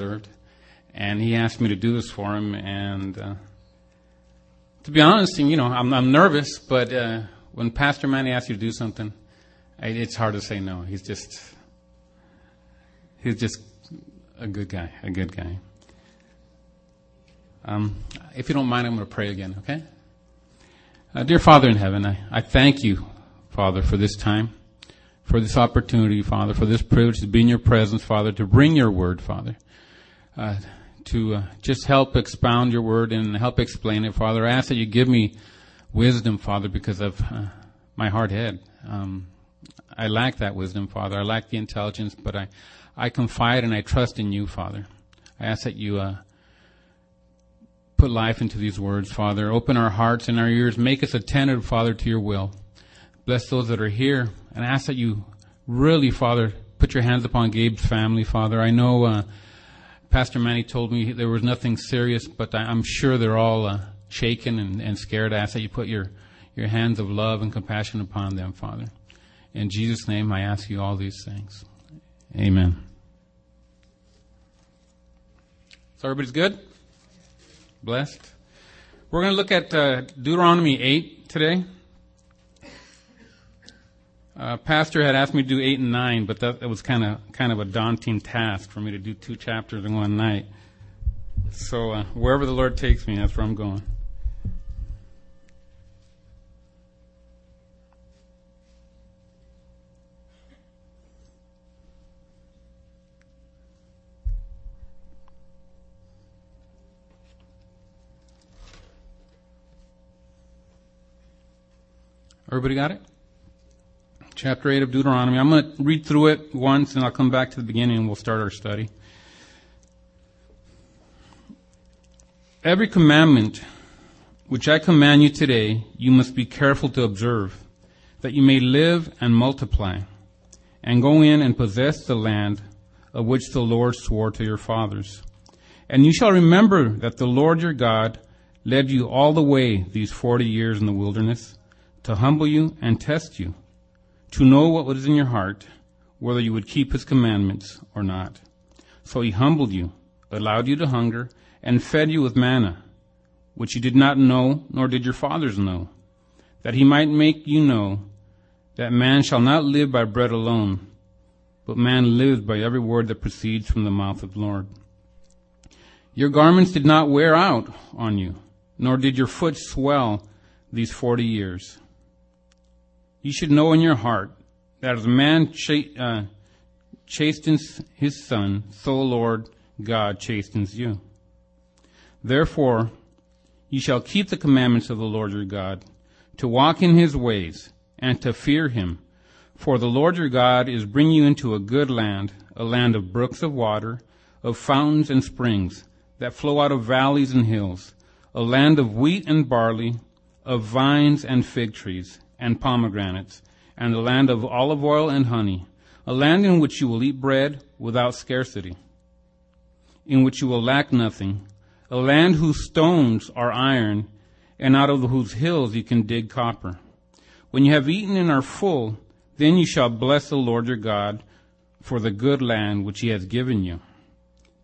deserved. And he asked me to do this for him. And uh, to be honest, you know, I'm, I'm nervous, but uh, when Pastor Manny asks you to do something, it's hard to say no. He's just, he's just a good guy, a good guy. Um, if you don't mind, I'm going to pray again, okay? Uh, dear Father in heaven, I, I thank you, Father, for this time, for this opportunity, Father, for this privilege to be in your presence, Father, to bring your word, Father, uh, to uh, just help expound your word and help explain it, Father. I ask that you give me wisdom, Father, because of uh, my hard head. Um, I lack that wisdom, Father. I lack the intelligence, but I, I confide and I trust in you, Father. I ask that you uh, put life into these words, Father. Open our hearts and our ears. Make us attentive, Father, to your will. Bless those that are here and I ask that you really, Father, put your hands upon Gabe's family, Father. I know uh, Pastor Manny told me there was nothing serious, but I, am sure they're all uh, shaken and, and scared. I ask that you put your, your hands of love and compassion upon them, Father. In Jesus' name, I ask you all these things. Amen. So everybody's good? Blessed. We're going to look at uh, Deuteronomy 8 today. Uh, Pastor had asked me to do 8 and 9, but that, that was kind of kind of a daunting task for me to do two chapters in one night. So uh, wherever the Lord takes me, that's where I'm going. Everybody got it? Chapter 8 of Deuteronomy. I'm going to read through it once and I'll come back to the beginning and we'll start our study. Every commandment which I command you today, you must be careful to observe, that you may live and multiply, and go in and possess the land of which the Lord swore to your fathers. And you shall remember that the Lord your God led you all the way these forty years in the wilderness to humble you and test you, to know what was in your heart, whether you would keep his commandments or not. So he humbled you, allowed you to hunger, and fed you with manna, which you did not know, nor did your fathers know, that he might make you know that man shall not live by bread alone, but man lives by every word that proceeds from the mouth of the Lord. Your garments did not wear out on you, nor did your foot swell these forty years. You should know in your heart that as a man ch- uh, chastens his son, so Lord God chastens you. Therefore, you shall keep the commandments of the Lord your God, to walk in his ways, and to fear him. For the Lord your God is bringing you into a good land, a land of brooks of water, of fountains and springs, that flow out of valleys and hills, a land of wheat and barley, of vines and fig trees, and pomegranates, and the land of olive oil and honey, a land in which you will eat bread without scarcity, in which you will lack nothing, a land whose stones are iron, and out of whose hills you can dig copper. When you have eaten and are full, then you shall bless the Lord your God for the good land which he has given you.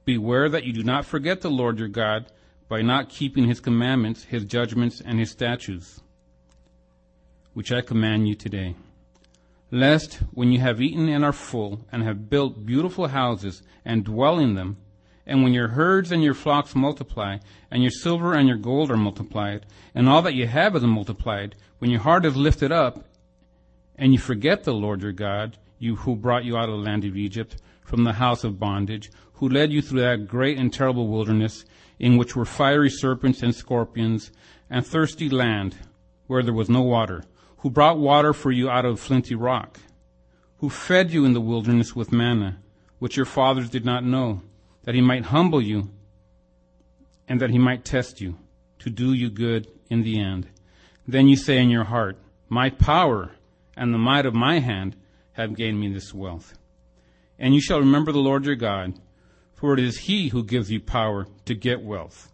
Beware that you do not forget the Lord your God by not keeping his commandments, his judgments, and his statutes which I command you today. Lest, when you have eaten and are full, and have built beautiful houses, and dwell in them, and when your herds and your flocks multiply, and your silver and your gold are multiplied, and all that you have is multiplied, when your heart is lifted up, and you forget the Lord your God, you who brought you out of the land of Egypt, from the house of bondage, who led you through that great and terrible wilderness, in which were fiery serpents and scorpions, and thirsty land, where there was no water, who brought water for you out of flinty rock, who fed you in the wilderness with manna, which your fathers did not know, that he might humble you and that he might test you, to do you good in the end. Then you say in your heart, My power and the might of my hand have gained me this wealth. And you shall remember the Lord your God, for it is he who gives you power to get wealth,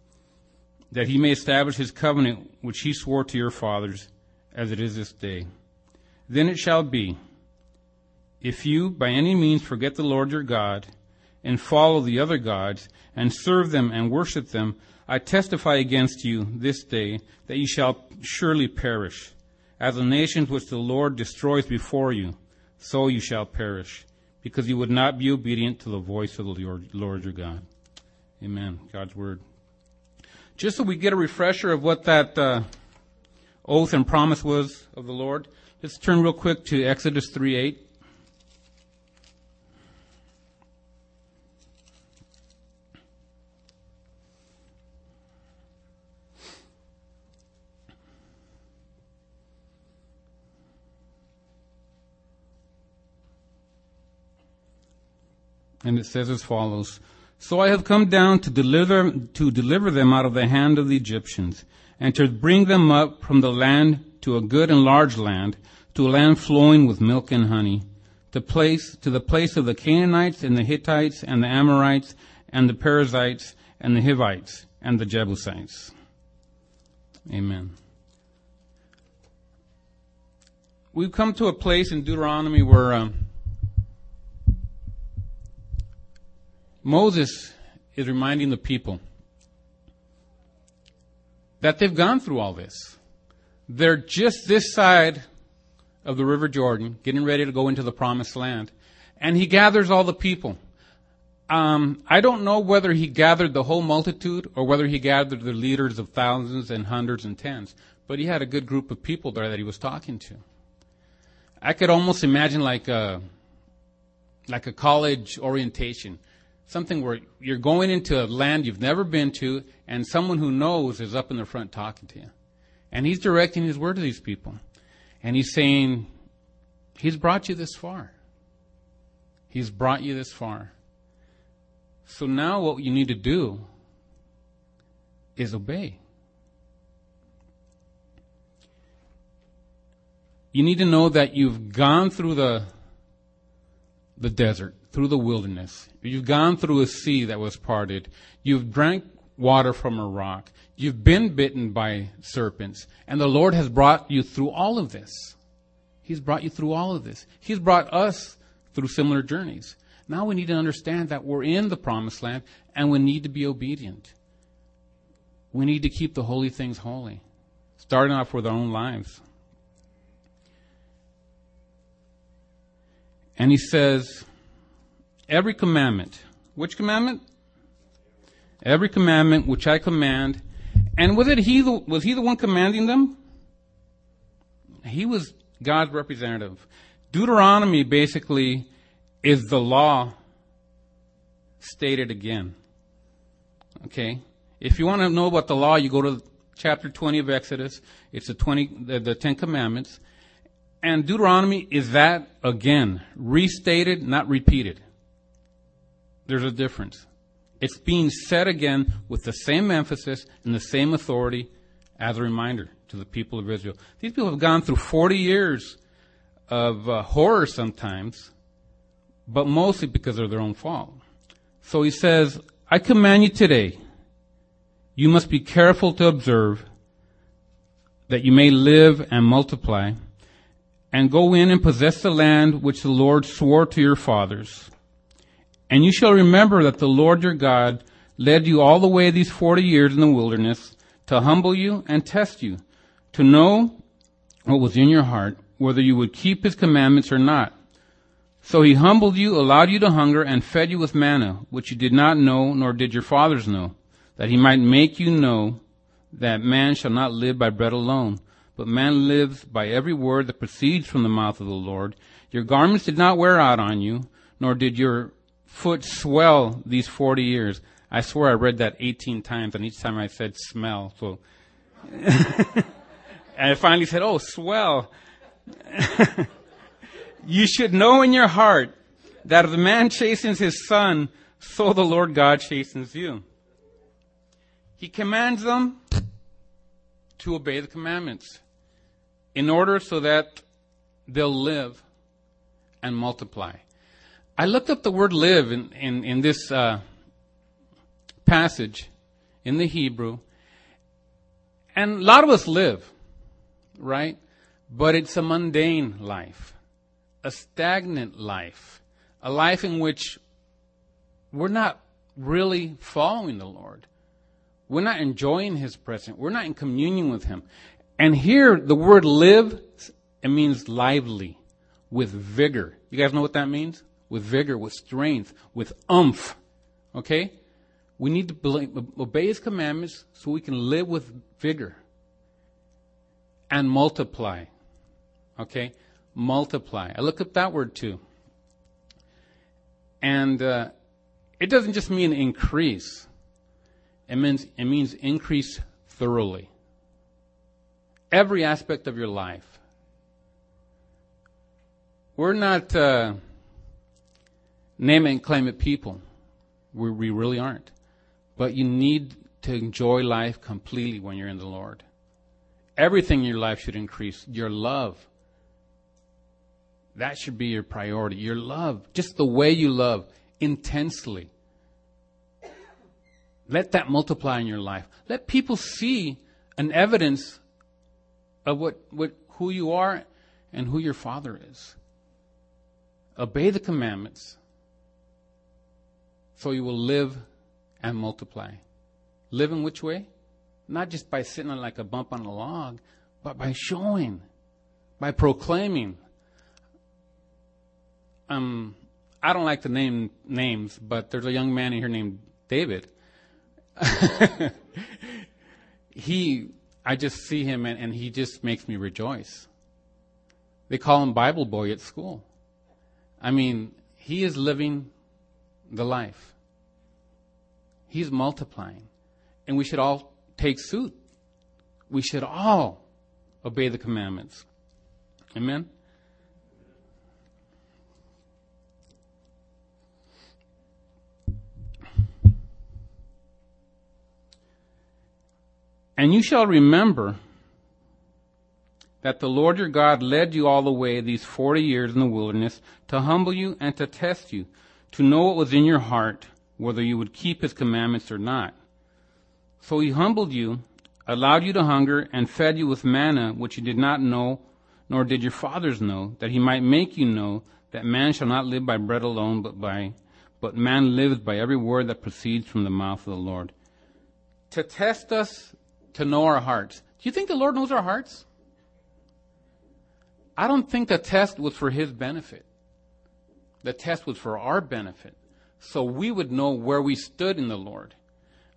that he may establish his covenant which he swore to your fathers as it is this day. Then it shall be, if you by any means forget the Lord your God, and follow the other gods and serve them and worship them, I testify against you this day that you shall surely perish. As the nations which the Lord destroys before you, so you shall perish, because you would not be obedient to the voice of the Lord, your God. Amen. God's word. Just so we get a refresher of what that uh, oath and promise was of the Lord, let's turn real quick to Exodus 3 8. And it says as follows, So I have come down to deliver, to deliver them out of the hand of the Egyptians, and to bring them up from the land to a good and large land, to a land flowing with milk and honey, to place, to the place of the Canaanites and the Hittites and the Amorites and the Perizzites and the Hivites and the Jebusites. Amen. We've come to a place in Deuteronomy where um, Moses is reminding the people that they've gone through all this. They're just this side of the River Jordan, getting ready to go into the promised land. And he gathers all the people. Um, I don't know whether he gathered the whole multitude or whether he gathered the leaders of thousands and hundreds and tens, but he had a good group of people there that he was talking to. I could almost imagine like a, like a college orientation something where you're going into a land you've never been to, and someone who knows is up in the front talking to you. And he's directing his word to these people. And he's saying, He's brought you this far. He's brought you this far. So now what you need to do is obey. You need to know that you've gone through the, the desert through the wilderness. You've gone through a sea that was parted. You've drank water from a rock. You've been bitten by serpents. And the Lord has brought you through all of this. He's brought you through all of this. He's brought us through similar journeys. Now we need to understand that we're in the promised land and we need to be obedient. We need to keep the holy things holy, starting off with our own lives. And he says, every commandment. Which commandment? Every commandment which I command. And was it he the, was he the one commanding them? He was God's representative. Deuteronomy basically is the law stated again. Okay? If you want to know about the law, you go to chapter 20 of Exodus. It's the 20, the, the 10 commandments. And Deuteronomy is that again, restated, not repeated there's a difference. It's being said again with the same emphasis and the same authority as a reminder to the people of Israel. These people have gone through 40 years of uh, horror sometimes, but mostly because of their own fault. So he says, I command you today, you must be careful to observe that you may live and multiply and go in and possess the land which the Lord swore to your fathers and you shall remember that the Lord your God led you all the way these forty years in the wilderness to humble you and test you, to know what was in your heart, whether you would keep his commandments or not. So he humbled you, allowed you to hunger, and fed you with manna, which you did not know, nor did your fathers know, that he might make you know that man shall not live by bread alone, but man lives by every word that proceeds from the mouth of the Lord. Your garments did not wear out on you, nor did your foot swell these 40 years. I swear I read that 18 times, and each time I said smell. So, and I finally said, "Oh, swell." you should know in your heart that if the man chastens his son, so the Lord God chastens you. He commands them to obey the commandments in order so that they'll live and multiply. I looked up the word live in, in, in this uh, passage in the Hebrew, and a lot of us live, right? But it's a mundane life, a stagnant life, a life in which we're not really following the Lord. We're not enjoying His presence. We're not in communion with Him. And here, the word live, it means lively, with vigor. You guys know what that means? With vigor, with strength, with umph. Okay? We need to obey His commandments so we can live with vigor and multiply. Okay? Multiply. I look up that word too. And uh, it doesn't just mean increase. It means it means increase thoroughly. Every aspect of your life. We're not uh, name and claim it people. We, we really aren't. But you need to enjoy life completely when you're in the Lord. Everything in your life should increase. Your love. That should be your priority. Your love. Just the way you love intensely. Let that multiply in your life. Let people see an evidence of what, what who you are and who your father is. Obey the commandments so you will live and multiply. Live in which way? Not just by sitting on like a bump on a log, but by showing, by proclaiming. Um, I don't like to name names, but there's a young man in here named David. he, I just see him and, and he just makes me rejoice. They call him Bible boy at school. I mean, he is living the life. He's multiplying. And we should all take suit. We should all obey the commandments. Amen? And you shall remember that the Lord your God led you all the way these forty years in the wilderness to humble you and to test you, to know what was in your heart, whether you would keep his commandments or not. So he humbled you, allowed you to hunger, and fed you with manna, which you did not know, nor did your fathers know, that he might make you know that man shall not live by bread alone, but by, but man lives by every word that proceeds from the mouth of the Lord. To test us, to know our hearts. Do you think the Lord knows our hearts? I don't think the test was for his benefit. The test was for our benefit. So we would know where we stood in the Lord.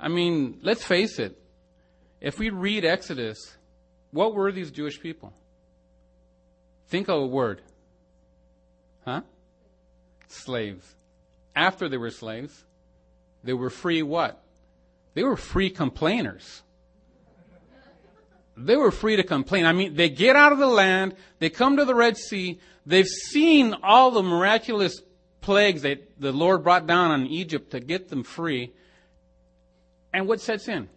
I mean, let's face it. If we read Exodus, what were these Jewish people? Think of a word. Huh? Slaves. After they were slaves, they were free what? They were free complainers. They were free to complain. I mean, they get out of the land, they come to the Red Sea, they've seen all the miraculous plagues that the Lord brought down on Egypt to get them free, and what sets in?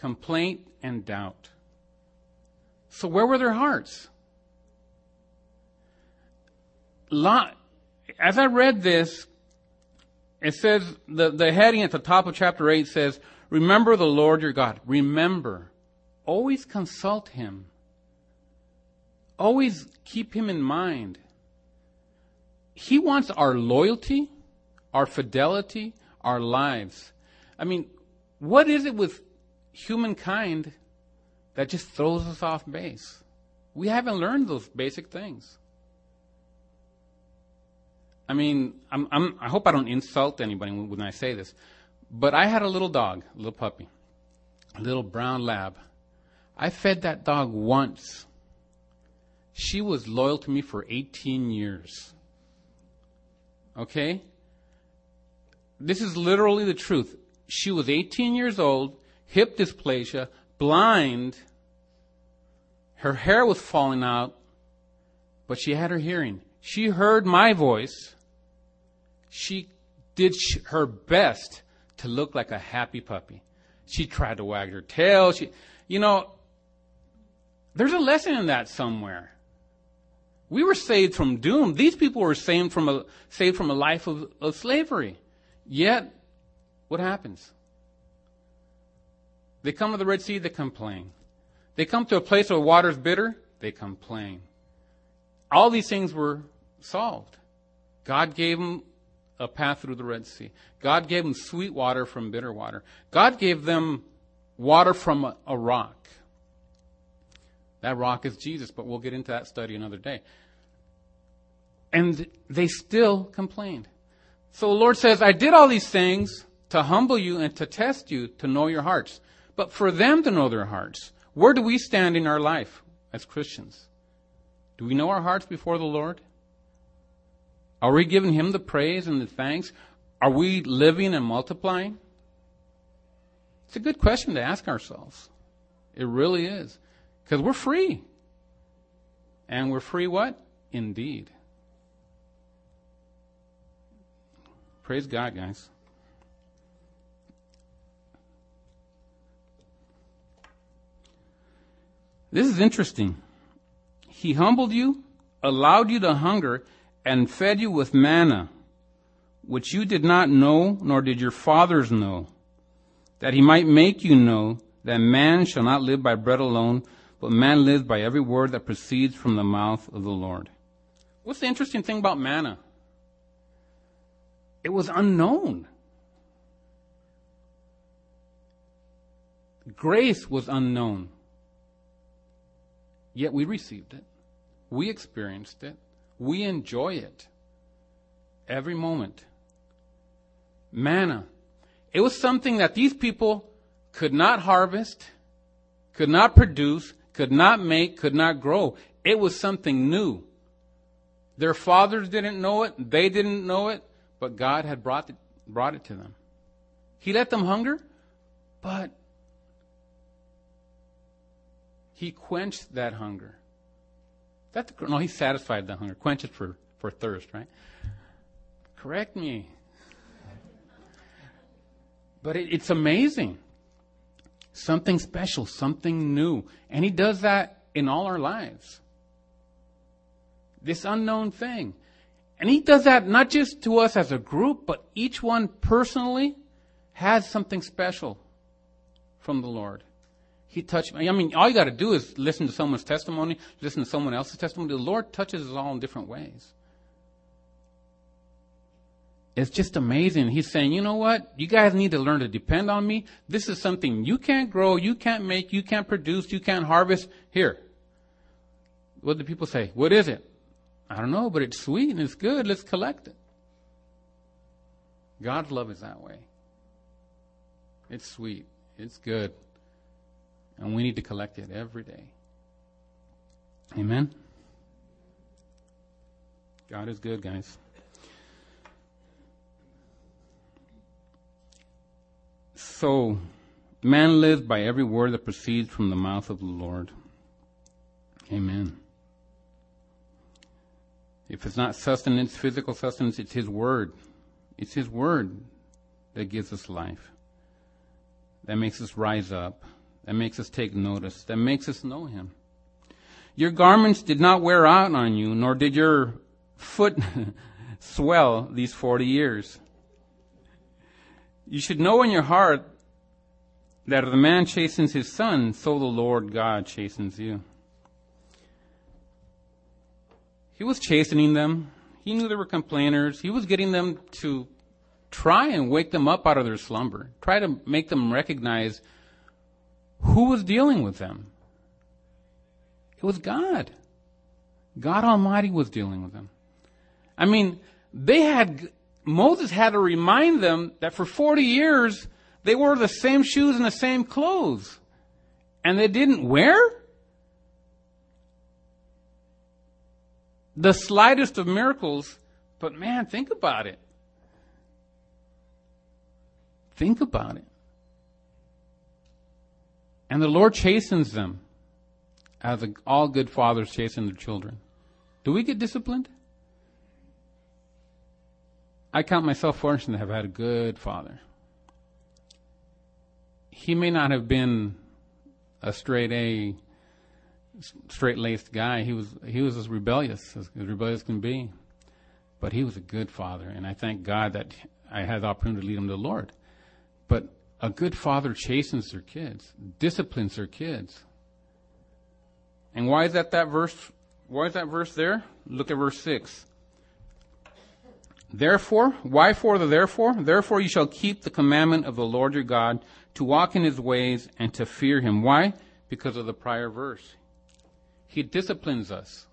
Complaint and doubt. So where were their hearts? As I read this, it says, the, the heading at the top of chapter 8 says, Remember the Lord your God. Remember. Always consult him. Always keep him in mind. He wants our loyalty, our fidelity, our lives. I mean, what is it with humankind that just throws us off base? We haven't learned those basic things. I mean, I'm, I'm, i hope I don't insult anybody when I say this, but I had a little dog, a little puppy, a little brown lab. I fed that dog once. She was loyal to me for 18 years. Okay? This is literally the truth. She was 18 years old, hip dysplasia, blind. Her hair was falling out, but she had her hearing. She heard my voice. She did her best to look like a happy puppy. She tried to wag her tail. She, you know, there's a lesson in that somewhere. We were saved from doom. These people were saved from a, saved from a life of, of slavery. Yet, what happens? They come to the Red Sea, they complain. They come to a place where water is bitter, they complain. All these things were solved. God gave them a path through the Red Sea. God gave them sweet water from bitter water. God gave them water from a, a rock. That rock is Jesus, but we'll get into that study another day. And they still complained. So the Lord says, I did all these things to humble you and to test you to know your hearts. But for them to know their hearts, where do we stand in our life as Christians? Do we know our hearts before the Lord? Are we giving Him the praise and the thanks? Are we living and multiplying? It's a good question to ask ourselves. It really is. Because we're free. And we're free what? Indeed. Praise God, guys. This is interesting. He humbled you, allowed you to hunger, and fed you with manna, which you did not know, nor did your fathers know, that he might make you know that man shall not live by bread alone, but man lives by every word that proceeds from the mouth of the Lord. What's the interesting thing about manna? It was unknown. Grace was unknown. Yet we received it. We experienced it. We enjoy it every moment. Manna. It was something that these people could not harvest, could not produce, could not make, could not grow. It was something new. Their fathers didn't know it, they didn't know it, but God had brought it, brought it to them. He let them hunger, but He quenched that hunger. That no, He satisfied the hunger. quenched it for, for thirst, right? Correct me. But it, it's amazing something special, something new. And He does that in all our lives. This unknown thing. And He does that not just to us as a group, but each one personally has something special from the Lord. He touched me. I mean, all you got to do is listen to someone's testimony, listen to someone else's testimony. The Lord touches us all in different ways. It's just amazing. He's saying, you know what? You guys need to learn to depend on me. This is something you can't grow, you can't make, you can't produce, you can't harvest. Here. What do people say? What is it? I don't know, but it's sweet and it's good. Let's collect it. God's love is that way. It's sweet. It's good. And we need to collect it every day. Amen? God is good, guys. So, man lives by every word that proceeds from the mouth of the Lord. Amen. If it's not sustenance, physical sustenance, it's His Word. It's His Word that gives us life, that makes us rise up, that makes us take notice, that makes us know Him. Your garments did not wear out on you, nor did your foot swell these 40 years. You should know in your heart that if the man chastens his son, so the Lord God chastens you. He was chastening them. He knew they were complainers. He was getting them to try and wake them up out of their slumber, try to make them recognize who was dealing with them. It was God. God Almighty was dealing with them. I mean, they had Moses had to remind them that for 40 years they wore the same shoes and the same clothes. And they didn't wear the slightest of miracles. But man, think about it. Think about it. And the Lord chastens them as all good fathers chasten their children. Do we get disciplined? I count myself fortunate to have had a good father. He may not have been a straight A, straight laced guy. He was he was as rebellious as, as rebellious can be, but he was a good father, and I thank God that I had the opportunity to lead him to the Lord. But a good father chastens their kids, disciplines their kids. And why is that that verse? Why is that verse there? Look at verse six. Therefore, why for the therefore? Therefore you shall keep the commandment of the Lord your God to walk in his ways and to fear him. Why? Because of the prior verse. He disciplines us.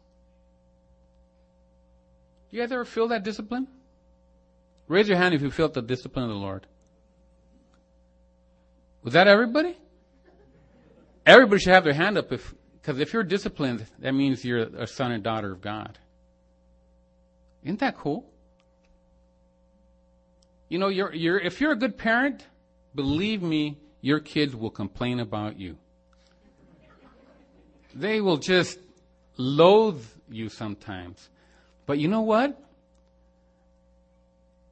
Do you guys ever feel that discipline? Raise your hand if you felt the discipline of the Lord. Was that everybody? Everybody should have their hand up if, because if you're disciplined, that means you're a son and daughter of God. Isn't that cool? You know, you're, you're, if you're a good parent, believe me, your kids will complain about you. They will just loathe you sometimes. But you know what?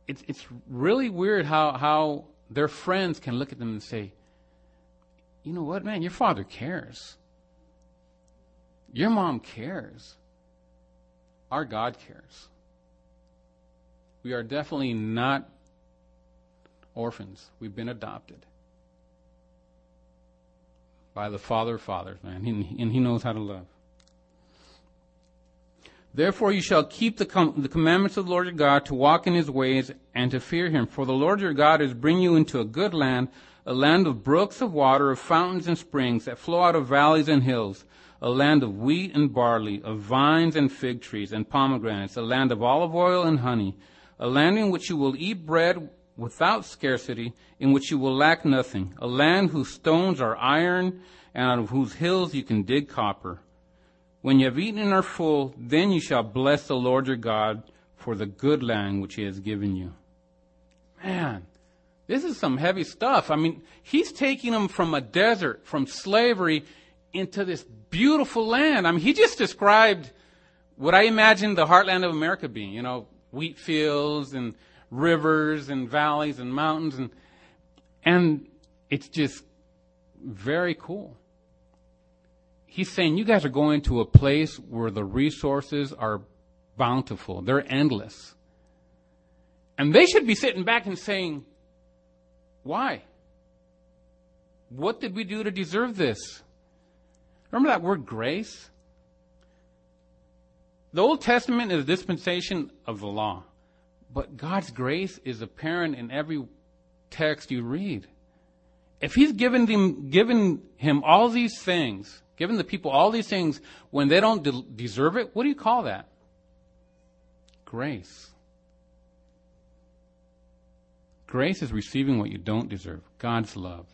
It's, it's really weird how, how their friends can look at them and say, you know what, man, your father cares. Your mom cares. Our God cares. We are definitely not orphans. We've been adopted by the Father of fathers, man, and he knows how to love. Therefore you shall keep the, com- the commandments of the Lord your God to walk in his ways and to fear him. For the Lord your God is bringing you into a good land, a land of brooks of water, of fountains and springs that flow out of valleys and hills, a land of wheat and barley, of vines and fig trees and pomegranates, a land of olive oil and honey, a land in which you will eat bread without scarcity, in which you will lack nothing, a land whose stones are iron and out of whose hills you can dig copper when you have eaten and are full, then you shall bless the Lord your God for the good land which he has given you. Man, this is some heavy stuff. I mean, he's taking them from a desert, from slavery, into this beautiful land. I mean, he just described what I imagine the heartland of America being, you know, wheat fields and rivers and valleys and mountains and, and it's just very cool. He's saying you guys are going to a place where the resources are bountiful. They're endless. And they should be sitting back and saying, why? What did we do to deserve this? Remember that word grace? The Old Testament is a dispensation of the law, but God's grace is apparent in every text you read. If He's given them, given him all these things, given the people all these things when they don't de- deserve it, what do you call that? Grace. Grace is receiving what you don't deserve God's love.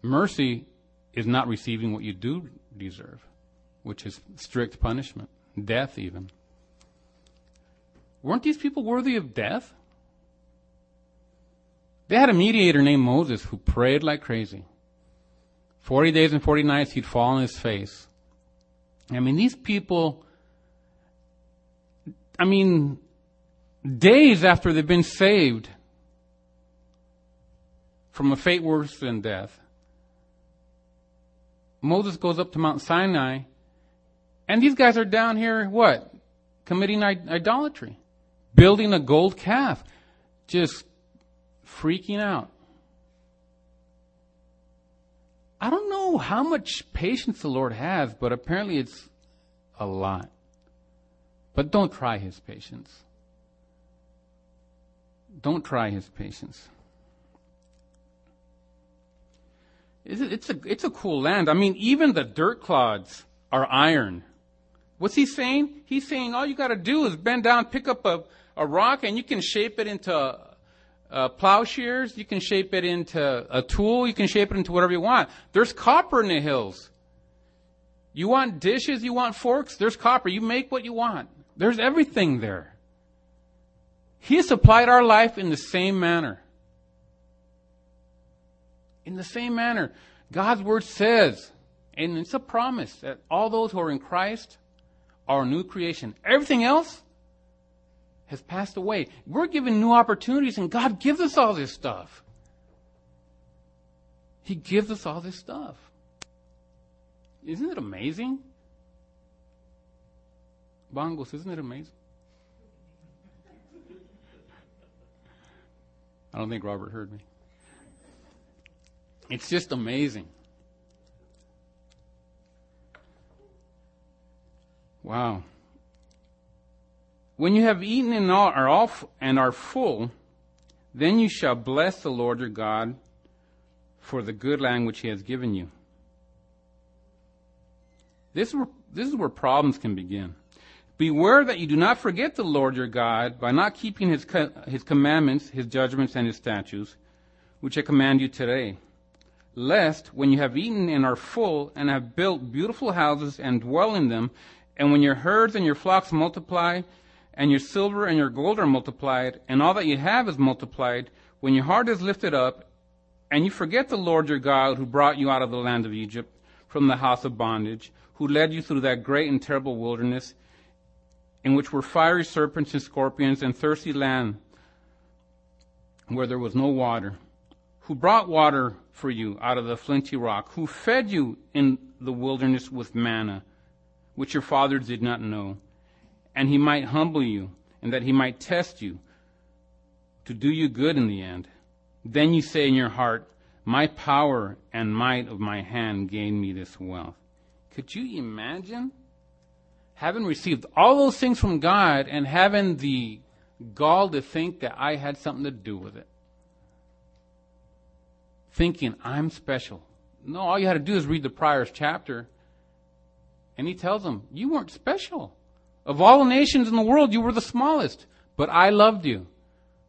Mercy is not receiving what you do deserve, which is strict punishment, death even. Weren't these people worthy of death? They had a mediator named Moses who prayed like crazy. 40 days and 40 nights, he'd fall on his face. I mean, these people, I mean, days after they've been saved from a fate worse than death, Moses goes up to Mount Sinai, and these guys are down here, what? Committing idolatry, building a gold calf, just freaking out. I don't know how much patience the Lord has, but apparently it's a lot. But don't try his patience. Don't try his patience. It's a, it's a cool land. I mean, even the dirt clods are iron. What's he saying? He's saying all you got to do is bend down, pick up a, a rock, and you can shape it into uh, plowshares. You can shape it into a tool. You can shape it into whatever you want. There's copper in the hills. You want dishes, you want forks, there's copper. You make what you want. There's everything there. He supplied our life in the same manner. In the same manner. God's word says, and it's a promise, that all those who are in Christ a new creation. Everything else has passed away. We're given new opportunities, and God gives us all this stuff. He gives us all this stuff. Isn't it amazing? Bongos, isn't it amazing? I don't think Robert heard me. It's just amazing. Wow. When you have eaten and are all and are full, then you shall bless the Lord your God for the good land which he has given you. This this is where problems can begin. Beware that you do not forget the Lord your God by not keeping his, his commandments, his judgments, and his statutes, which I command you today. Lest, when you have eaten and are full, and have built beautiful houses and dwell in them, and when your herds and your flocks multiply, and your silver and your gold are multiplied, and all that you have is multiplied, when your heart is lifted up, and you forget the Lord your God who brought you out of the land of Egypt from the house of bondage, who led you through that great and terrible wilderness, in which were fiery serpents and scorpions and thirsty land where there was no water, who brought water for you out of the flinty rock, who fed you in the wilderness with manna, which your father did not know and he might humble you, and that he might test you to do you good in the end. Then you say in your heart, My power and might of my hand gained me this wealth. Could you imagine having received all those things from God and having the gall to think that I had something to do with it? Thinking I'm special. No, all you had to do is read the prior chapter. And he tells them, You weren't special. Of all the nations in the world, you were the smallest, but I loved you.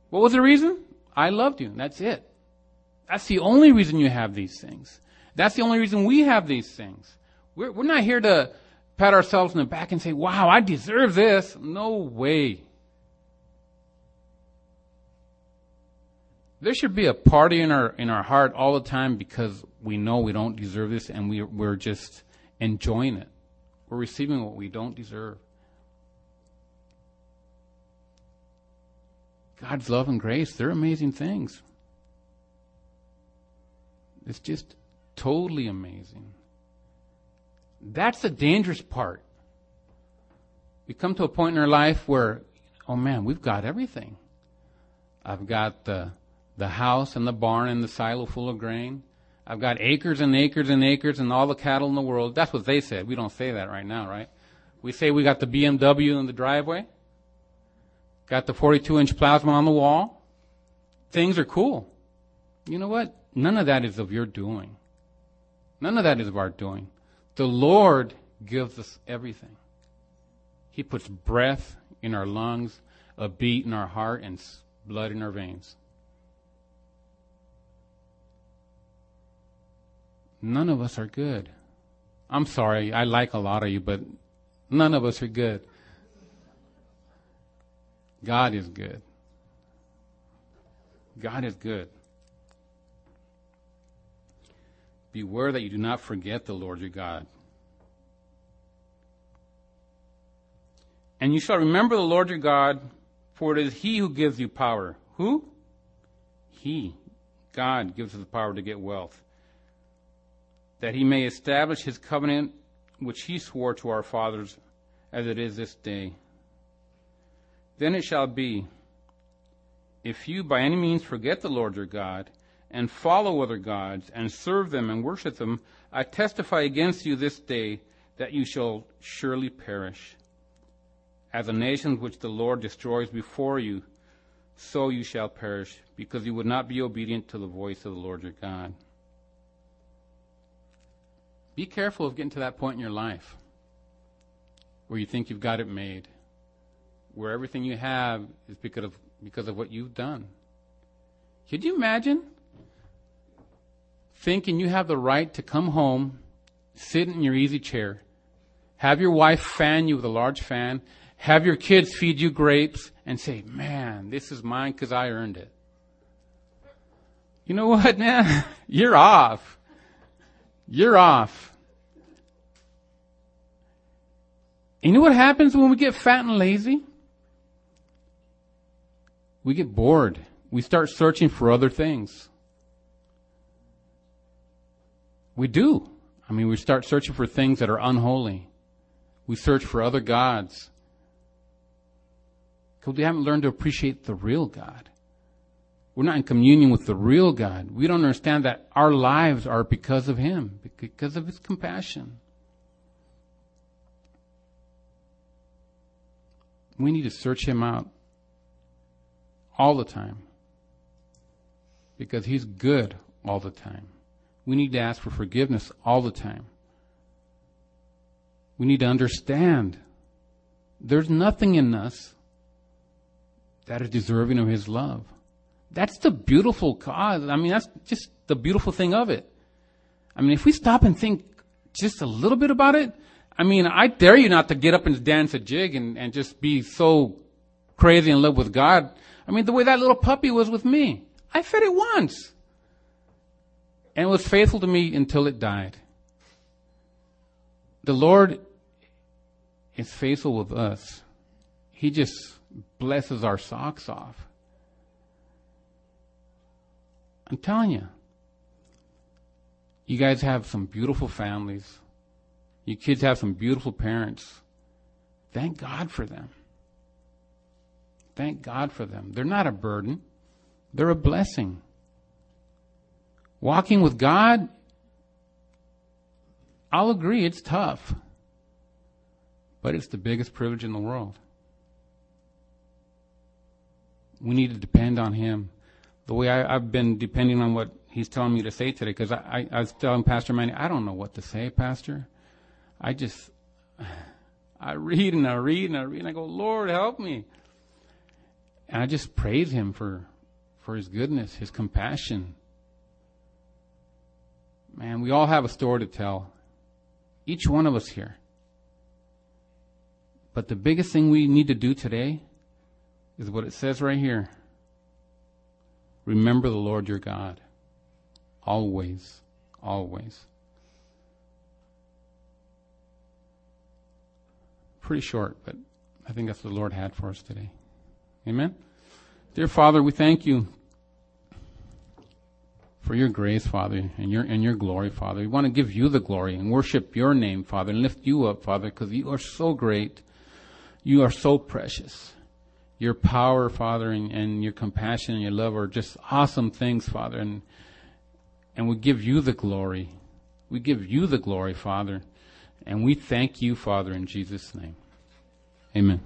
What was the reason? I loved you. That's it. That's the only reason you have these things. That's the only reason we have these things. We're, we're not here to pat ourselves in the back and say, wow, I deserve this. No way. There should be a party in our, in our heart all the time because we know we don't deserve this and we, we're just enjoying it. We're receiving what we don't deserve. God's love and grace, they're amazing things. It's just totally amazing. That's the dangerous part. We come to a point in our life where, oh man, we've got everything. I've got the, the house and the barn and the silo full of grain. I've got acres and acres and acres and all the cattle in the world. That's what they said. We don't say that right now, right? We say we got the BMW in the driveway. Got the 42 inch plasma on the wall. Things are cool. You know what? None of that is of your doing. None of that is of our doing. The Lord gives us everything. He puts breath in our lungs, a beat in our heart, and blood in our veins. None of us are good. I'm sorry, I like a lot of you, but none of us are good. God is good. God is good. Beware that you do not forget the Lord your God. And you shall remember the Lord your God, for it is He who gives you power. Who? He. God gives us the power to get wealth. That He may establish His covenant, which He swore to our fathers, as it is this day. Then it shall be, if you by any means forget the Lord your God, and follow other gods, and serve them and worship them, I testify against you this day that you shall surely perish. As the nations which the Lord destroys before you, so you shall perish, because you would not be obedient to the voice of the Lord your God. Be careful of getting to that point in your life where you think you've got it made where everything you have is because of because of what you've done. Could you imagine thinking you have the right to come home, sit in your easy chair, have your wife fan you with a large fan, have your kids feed you grapes, and say, "Man, this is mine because I earned it." You know what, man? You're off. You're off. You know what happens when we get fat and lazy? we get bored. We start searching for other things. We do. I mean, we start searching for things that are unholy. We search for other gods. Because we haven't learned to appreciate the real God. We're not in communion with the real God. We don't understand that our lives are because of Him, because of His compassion. We need to search Him out all the time because He's good all the time. We need to ask for forgiveness all the time. We need to understand there's nothing in us that is deserving of His love. That's the beautiful cause. I mean, that's just the beautiful thing of it. I mean, if we stop and think just a little bit about it, I mean, I dare you not to get up and dance a jig and, and just be so crazy in love with God. I mean, the way that little puppy was with me. I fed it once. And it was faithful to me until it died. The Lord is faithful with us. He just blesses our socks off. I'm telling you. You guys have some beautiful families. You kids have some beautiful parents. Thank God for them. Thank God for them. They're not a burden. They're a blessing. Walking with God, I'll agree it's tough. But it's the biggest privilege in the world. We need to depend on Him the way I, have been depending on what he's telling me to say today, because I, I, I, was telling Pastor Manny, I don't know what to say, Pastor. I just, I read and I read and I read and I go, Lord, help me. And I just praise him for, for his goodness, his compassion. Man, we all have a story to tell. Each one of us here. But the biggest thing we need to do today is what it says right here. Remember the Lord your God. Always. Always. Pretty short, but I think that's what the Lord had for us today. Amen. Dear Father, we thank you for your grace, Father, and your and your glory, Father. We want to give you the glory and worship your name, Father, and lift you up, Father, because you are so great. You are so precious your power, Father, and, and your compassion and your love are just awesome things, Father. And, and we give you the glory. We give you the glory, Father. And we thank you, Father, in Jesus' name. Amen.